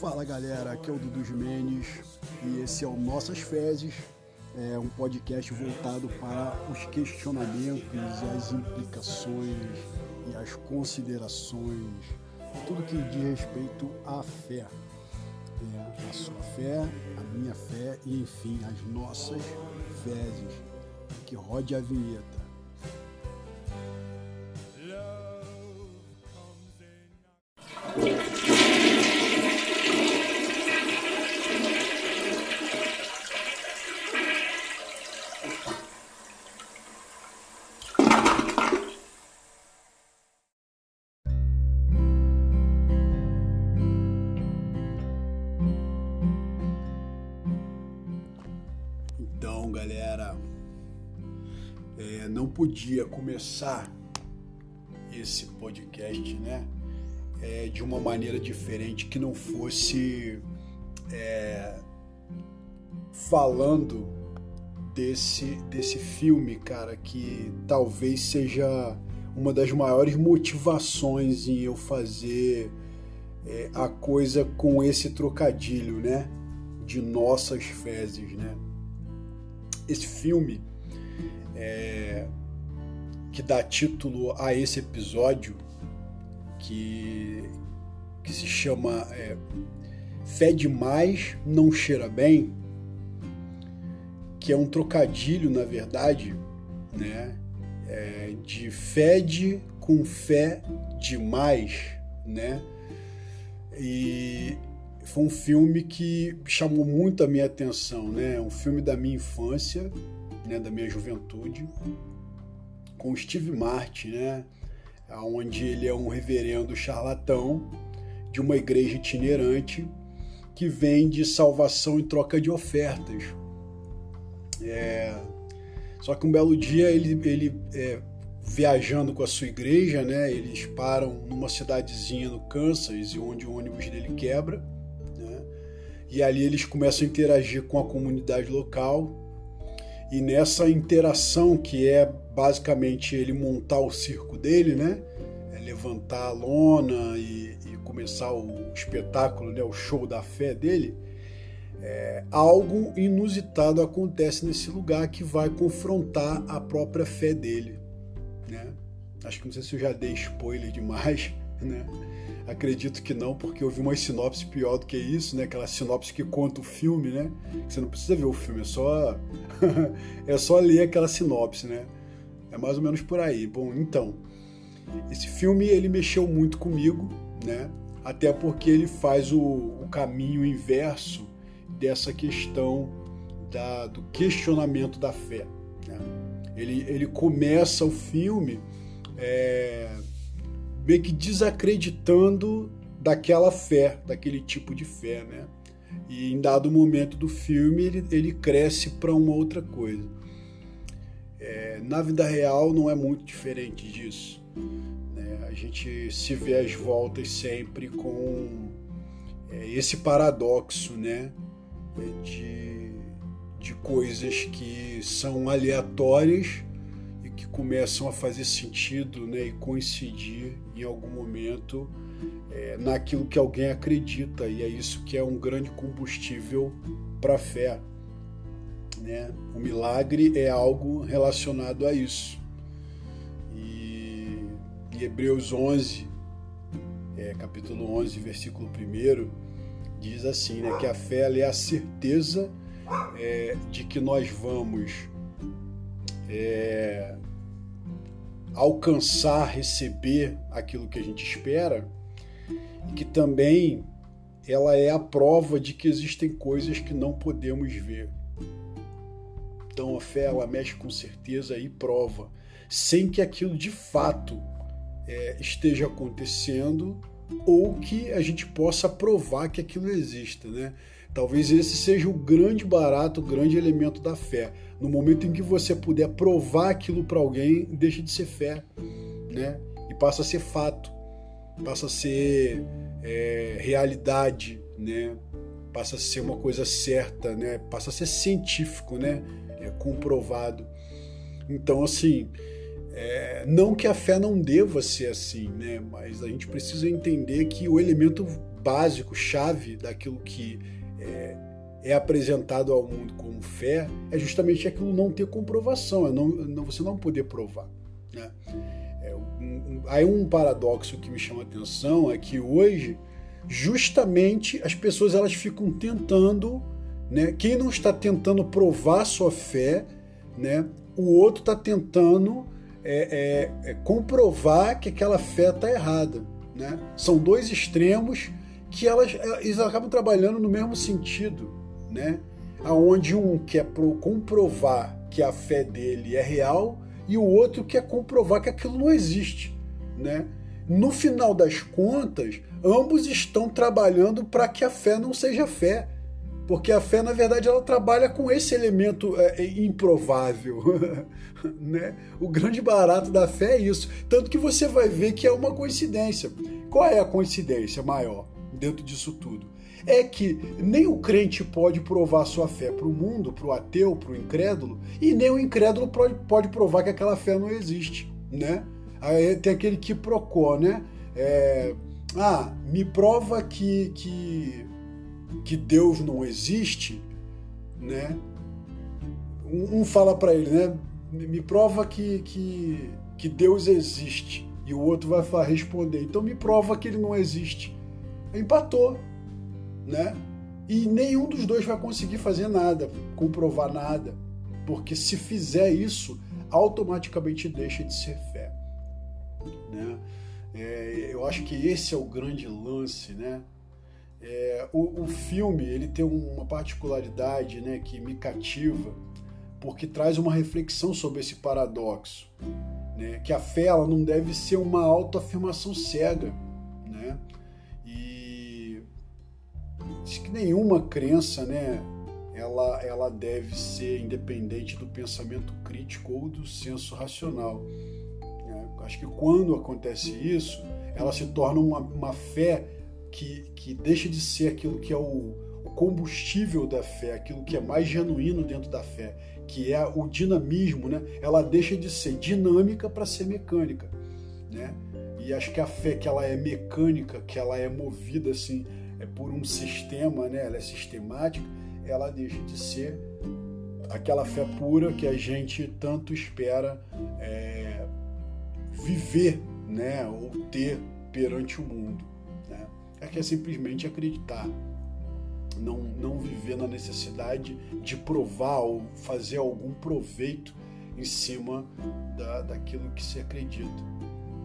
Fala galera, aqui é o Dudu Jimenez e esse é o Nossas Fezes, é um podcast voltado para os questionamentos as implicações e as considerações, tudo que diz respeito à fé. É, a sua fé, a minha fé e enfim, as nossas fezes. Que rode a vinheta. É, não podia começar esse podcast, né, é, de uma maneira diferente que não fosse é, falando desse desse filme, cara, que talvez seja uma das maiores motivações em eu fazer é, a coisa com esse trocadilho, né, de nossas fezes, né? Esse filme é, que dá título a esse episódio, que, que se chama é, Fé demais não cheira bem, que é um trocadilho, na verdade, né, é, de fede com fé demais, né? E foi um filme que chamou muito a minha atenção, né? Um filme da minha infância, né? Da minha juventude, com Steve Martin, né? Onde ele é um reverendo charlatão de uma igreja itinerante que vende salvação em troca de ofertas. É... Só que um belo dia ele, ele é, viajando com a sua igreja, né? Eles param numa cidadezinha no Kansas, onde o ônibus dele quebra e ali eles começam a interagir com a comunidade local. E nessa interação, que é basicamente ele montar o circo dele, né? É levantar a lona e, e, começar o espetáculo, né? o show da fé dele. É, algo inusitado acontece nesse lugar que vai confrontar a própria fé dele. Né? Acho que não sei se eu já dei spoiler demais, né? Acredito que não, porque eu vi uma sinopse pior do que isso, né? Aquela sinopse que conta o filme, né? Você não precisa ver o filme, é só é só ler aquela sinopse, né? É mais ou menos por aí. Bom, então, esse filme ele mexeu muito comigo, né? Até porque ele faz o, o caminho inverso dessa questão da, do questionamento da fé. Né? Ele, ele começa o filme é, meio que desacreditando daquela fé, daquele tipo de fé, né? E em dado momento do filme ele, ele cresce para uma outra coisa. É, na vida real não é muito diferente disso. Né? A gente se vê às voltas sempre com é, esse paradoxo, né? De, de coisas que são aleatórias começam a fazer sentido né, e coincidir em algum momento é, naquilo que alguém acredita, e é isso que é um grande combustível para a fé. Né? O milagre é algo relacionado a isso. E Hebreus 11, é, capítulo 11, versículo 1, diz assim, né, que a fé é a certeza é, de que nós vamos é, alcançar, receber aquilo que a gente espera, e que também ela é a prova de que existem coisas que não podemos ver. Então a fé ela mexe com certeza e prova, sem que aquilo de fato é, esteja acontecendo ou que a gente possa provar que aquilo exista, né? Talvez esse seja o grande barato, o grande elemento da fé. No momento em que você puder provar aquilo para alguém, deixa de ser fé, né? E passa a ser fato, passa a ser é, realidade, né? Passa a ser uma coisa certa, né? Passa a ser científico, né? É comprovado. Então, assim, é, não que a fé não deva ser assim, né? Mas a gente precisa entender que o elemento básico, chave daquilo que é, é, apresentado ao mundo como fé, é justamente aquilo não ter comprovação, é não, não você não poder provar. Né? É, um, um, aí um paradoxo que me chama a atenção é que hoje, justamente, as pessoas elas ficam tentando, né? quem não está tentando provar sua fé, né? o outro está tentando é, é, é, comprovar que aquela fé está errada. Né? São dois extremos que elas, acabam trabalhando no mesmo sentido, né? Aonde um quer comprovar que a fé dele é real e o outro quer comprovar que aquilo não existe, né? No final das contas, ambos estão trabalhando para que a fé não seja fé, porque a fé, na verdade, ela trabalha com esse elemento é, é improvável. né? O grande barato da fé é isso. Tanto que você vai ver que é uma coincidência. Qual é a coincidência maior dentro disso tudo? É que nem o crente pode provar sua fé para o mundo, para o ateu, para o incrédulo, e nem o incrédulo pode, provar que aquela fé não existe. Né? Aí tem aquele que procó, né? É, ah, me prova que, que que Deus não existe, né? Um, um fala para ele, né? Me prova que, que, que Deus existe. E o outro vai responder, então me prova que ele não existe. Empatou, né? E nenhum dos dois vai conseguir fazer nada, comprovar nada, porque se fizer isso, automaticamente deixa de ser fé. Né? É, eu acho que esse é o grande lance, né? É, o, o, filme ele tem uma particularidade né, que me cativa, porque traz uma reflexão sobre esse paradoxo, né, que a fé ela não deve ser uma autoafirmação cega, né, e diz que nenhuma crença, né, ela, ela deve ser independente do pensamento crítico ou do senso racional. Né? Acho que quando acontece isso, ela se torna uma, uma fé que, que deixa de ser aquilo que é o, o combustível da fé, aquilo que é mais genuíno dentro da fé, que é o dinamismo, né? Ela deixa de ser dinâmica para ser mecânica, né? E acho que a fé que ela é mecânica, que ela é movida assim, é por um sistema, né? Ela é sistemática, ela deixa de ser aquela fé pura que a gente tanto espera é, viver, né? Ou ter perante o mundo é que é simplesmente acreditar. Não, não viver na necessidade de provar ou fazer algum proveito em cima da, daquilo que se acredita.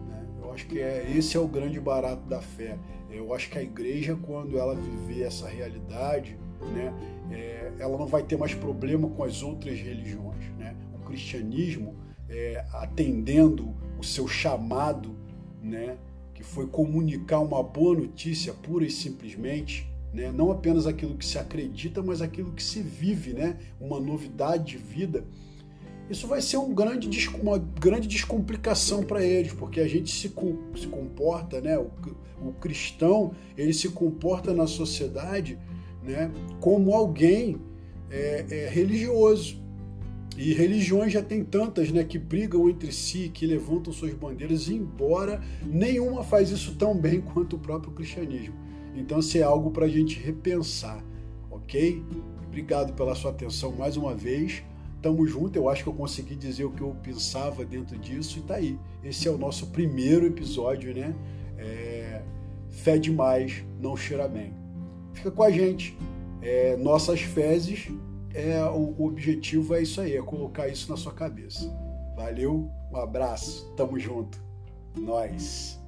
Né? Eu acho que é, esse é o grande barato da fé. Eu acho que a igreja, quando ela viver essa realidade, né, é, ela não vai ter mais problema com as outras religiões. Né? O cristianismo, é, atendendo o seu chamado, né, que foi comunicar uma boa notícia pura e simplesmente, né? não apenas aquilo que se acredita, mas aquilo que se vive, né? uma novidade de vida. Isso vai ser um grande, uma grande descomplicação para eles, porque a gente se, se comporta, né? o, o cristão ele se comporta na sociedade né? como alguém é, é, religioso. E religiões já tem tantas, né, que brigam entre si, que levantam suas bandeiras, embora nenhuma faz isso tão bem quanto o próprio cristianismo. Então, isso é algo para a gente repensar, ok? Obrigado pela sua atenção mais uma vez. Tamo junto, eu acho que eu consegui dizer o que eu pensava dentro disso e tá aí. Esse é o nosso primeiro episódio, né? É... Fé demais, não cheira bem. Fica com a gente. É... Nossas fezes é o, objetivo é isso aí, é colocar isso na sua cabeça. Valeu, um abraço, tamo junto. Nós.